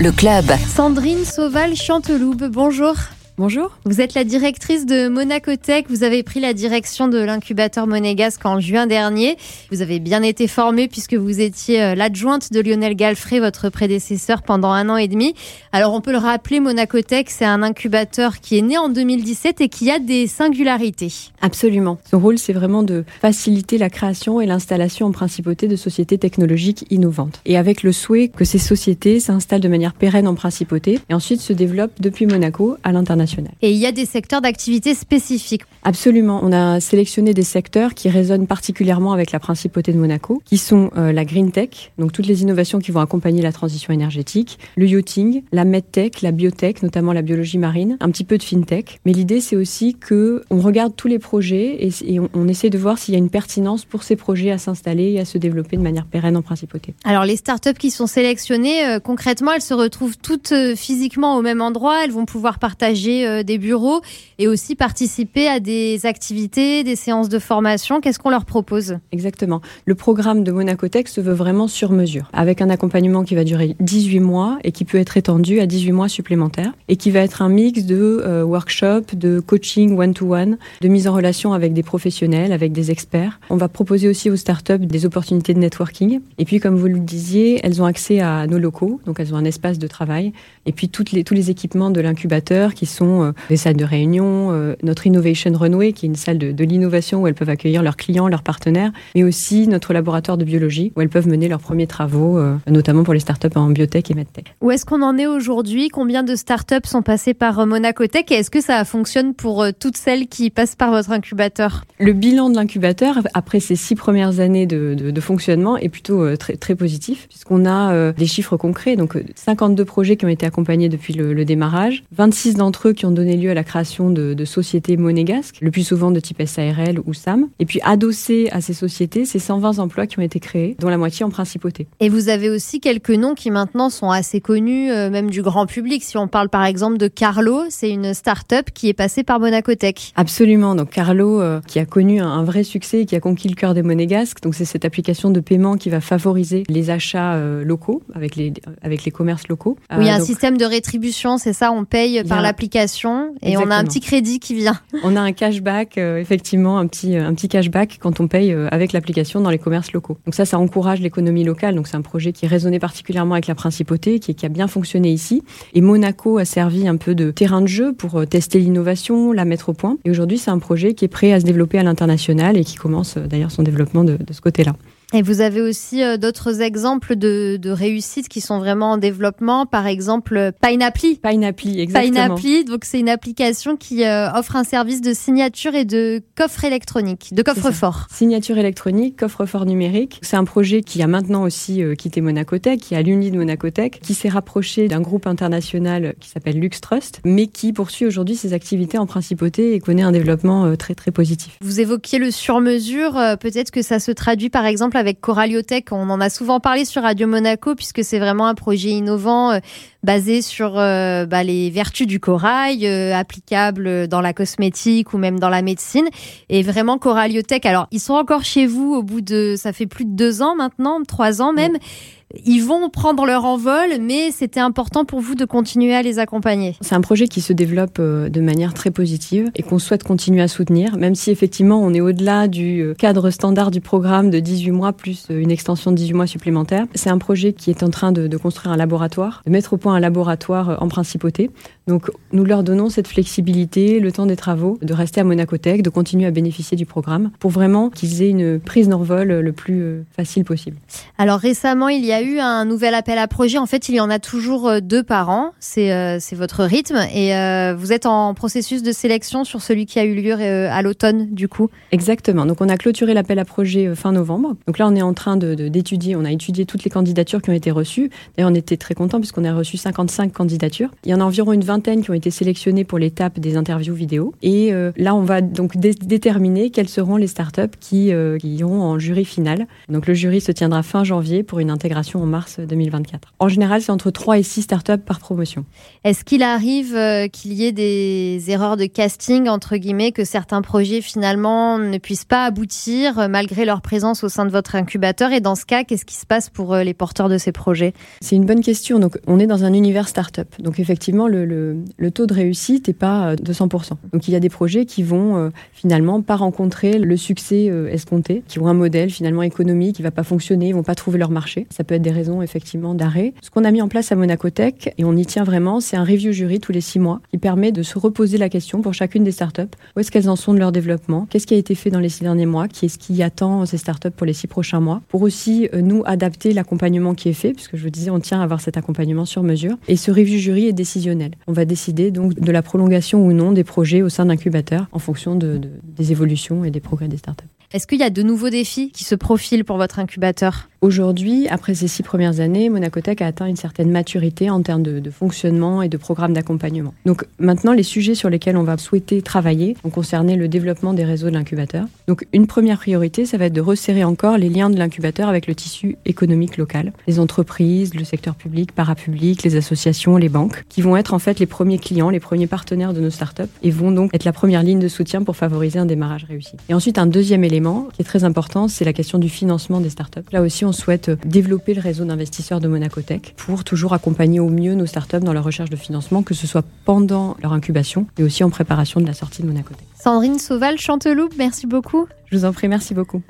Le club. Sandrine Sauval-Chanteloube, bonjour. Bonjour. Vous êtes la directrice de Monacotech. Vous avez pris la direction de l'incubateur monégasque en juin dernier. Vous avez bien été formée puisque vous étiez euh, l'adjointe de Lionel Galfrey, votre prédécesseur, pendant un an et demi. Alors, on peut le rappeler, Monacotech, c'est un incubateur qui est né en 2017 et qui a des singularités. Absolument. Son rôle, c'est vraiment de faciliter la création et l'installation en principauté de sociétés technologiques innovantes. Et avec le souhait que ces sociétés s'installent de manière pérenne en principauté et ensuite se développent depuis Monaco à l'international. Et il y a des secteurs d'activité spécifiques. Absolument. On a sélectionné des secteurs qui résonnent particulièrement avec la principauté de Monaco, qui sont euh, la green tech, donc toutes les innovations qui vont accompagner la transition énergétique, le yachting, la medtech, la biotech, notamment la biologie marine, un petit peu de fintech. Mais l'idée, c'est aussi que on regarde tous les projets et, on, essaie de voir s'il y a une pertinence pour ces projets à s'installer et à se développer de manière pérenne en principauté. Alors les startups qui sont sélectionnées, euh, concrètement, elles se retrouvent toutes euh, physiquement au même endroit. Elles vont pouvoir partager euh, des bureaux et aussi participer à des activités, des séances de formation. Qu'est-ce qu'on leur propose? Exactement. Le programme de Monacotech se veut vraiment sur mesure, avec un accompagnement qui va durer 18 mois et qui peut être étendu à 18 mois supplémentaires et qui va être un mix de euh, workshops, de coaching one-to-one, de mise en relation avec des professionnels, avec des experts. On va proposer aussi aux startups des opportunités de networking. Et puis, comme vous le disiez, elles ont accès à nos locaux, donc elles ont un espace de travail. Et puis, tous les équipements de l'incubateur qui sont euh, des salles de réunion, euh, notre Innovation Runway, qui est une salle de, l'innovation où elles peuvent accueillir leurs clients, leurs partenaires, mais aussi notre laboratoire de biologie où elles peuvent mener leurs premiers travaux, euh, notamment pour les startups en biotech et medtech. Où est-ce qu'on en est aujourd'hui? Combien de startups sont passées par Monacotech et est-ce que ça fonctionne pour toutes celles qui passent par votre incubateur? Le bilan de l'incubateur, après ces six premières années de, fonctionnement, est plutôt très, très positif, puisqu'on a des chiffres concrets. Donc 52 projets qui ont été accompagnés depuis le, le démarrage, 26 d'entre eux qui ont donné lieu à la création de, sociétés monégasques, le plus souvent de type SARL ou SAM. Et puis adossé à ces sociétés, c'est 120 emplois qui ont été créés, dont la moitié en principauté. Et vous avez aussi quelques noms qui maintenant sont assez connus, euh, même du grand public. Si on parle par exemple de Carlo, c'est une start-up qui est passée par Monacotech. Absolument. Donc Carlo, euh, qui a connu un, vrai succès et qui a conquis le cœur des monégasques. Donc c'est cette application de paiement qui va favoriser les achats euh, locaux avec les, avec les commerces locaux. Oui, il y a un système de rétribution, c'est ça, on paye par l'application et on a un petit crédit qui vient. On a un cashback, euh, effectivement, un petit, un petit cashback quand on paye euh, avec l'application dans les commerces locaux. Donc ça, ça encourage l'économie locale. Donc c'est un projet qui résonnait particulièrement avec la principauté, qui, qui, a bien fonctionné ici. Et Monaco a servi un peu de terrain de jeu pour euh, tester l'innovation, la mettre au point. Et aujourd'hui, c'est un projet qui est prêt à se développer à l'international et qui commence d'ailleurs son développement de, de ce côté-là. Et vous avez aussi euh, d'autres exemples de, de réussites qui sont vraiment en développement, par exemple Pineapply. Pineapply, exactement. Pineapply, donc c'est une application qui euh, offre un service de signature et de coffre électronique, de coffre-fort. Signature électronique, coffre-fort numérique. C'est un projet qui a maintenant aussi euh, quitté Monacotech, qui a l'uni de Monacotech, qui s'est rapproché d'un groupe international qui s'appelle LuxTrust, mais qui poursuit aujourd'hui ses activités en principauté et connaît un développement très très positif. Vous évoquiez le sur-mesure, peut-être que ça se traduit par exemple avec Coraliotech. On en a souvent parlé sur Radio Monaco puisque c'est vraiment un projet innovant euh, basé sur euh, bah, les vertus du corail, euh, applicable dans la cosmétique ou même dans la médecine. Et vraiment Coraliotech. Alors ils sont encore chez vous au bout de, ça fait plus de deux ans maintenant, trois ans même ils vont prendre leur envol, mais c'était important pour vous de continuer à les accompagner. C'est un projet qui se développe euh, de manière très positive et qu'on souhaite continuer à soutenir, même si effectivement on est au-delà du euh, cadre standard du programme de 18 mois plus euh, une extension de 18 mois supplémentaires. C'est un projet qui est en train de, de construire un laboratoire, de mettre au point un laboratoire en principauté. Donc nous leur donnons cette flexibilité, le temps des travaux, de rester à Monacotech, de continuer à bénéficier du programme pour vraiment qu'ils aient une prise d'envol le plus facile possible. Alors récemment, il y a eu un nouvel appel à projet. En fait, il y en a toujours euh, deux par an. C'est euh, votre rythme. Et euh, vous êtes en processus de sélection sur celui qui a eu lieu à l'automne, du coup Exactement. Donc, on a clôturé l'appel à projet fin novembre. Donc là, on est en train d'étudier. On a étudié toutes les candidatures qui ont été reçues. D'ailleurs, on était très contents puisqu'on a reçu 55 candidatures. Il y en a environ une vingtaine qui ont été sélectionnées pour l'étape des interviews vidéo. Et là, on va donc déterminer quelles seront les startups qui iront en jury final. Donc, le jury se tiendra fin janvier pour une intégration en mars 2024. En général, c'est entre 3 et 6 startups par promotion. Est-ce qu'il arrive euh, qu'il y ait des erreurs de casting, entre guillemets, que certains projets finalement ne puissent pas aboutir euh, malgré leur présence au sein de votre incubateur? Et dans ce cas, qu'est-ce qui se passe pour euh, les porteurs de ces projets? C'est une bonne question. Donc, on est dans un univers startup. Donc, effectivement, le, le, taux de réussite n'est pas de 100%. Donc, il y a des projets qui vont finalement pas rencontrer le succès escompté, qui ont un modèle finalement économique qui va pas fonctionner, ils vont pas trouver leur marché. Ça peut des raisons effectivement d'arrêt. Ce qu'on a mis en place à Monaco Tech, et on y tient vraiment, c'est un review jury tous les six mois qui permet de se reposer la question pour chacune des startups. Où est-ce qu'elles en sont de leur développement? Qu'est-ce qui a été fait dans les six derniers mois? Qui est-ce qui attend ces startups pour les six prochains mois? Pour aussi, euh, nous, adapter l'accompagnement qui est fait, puisque je vous disais, on tient à avoir cet accompagnement sur mesure. Et ce review jury est décisionnel. On va décider donc de la prolongation ou non des projets au sein d'incubateurs en fonction de, des évolutions et des progrès des startups. Est-ce qu'il y a de nouveaux défis qui se profilent pour votre incubateur? Aujourd'hui, après ces six premières années, Monacotech a atteint une certaine maturité en termes de, fonctionnement et de programme d'accompagnement. Donc maintenant, les sujets sur lesquels on va souhaiter travailler vont concerner le développement des réseaux de l'incubateur. Donc une première priorité, ça va être de resserrer encore les liens de l'incubateur avec le tissu économique local, les entreprises, le secteur public, parapublic, les associations, les banques, qui vont être en fait les premiers clients, les premiers partenaires de nos startups et vont donc être la première ligne de soutien pour favoriser un démarrage réussi. Et ensuite, un deuxième élément qui est très important, c'est la question du financement des startups. Là aussi, on souhaite développer le réseau d'investisseurs de Monaco Tech pour toujours accompagner au mieux nos startups dans leur recherche de financement, que ce soit pendant leur incubation, mais aussi en préparation de la sortie de Monaco Tech. Sandrine Sauval, Chanteloup, merci beaucoup. Je vous en prie, merci beaucoup.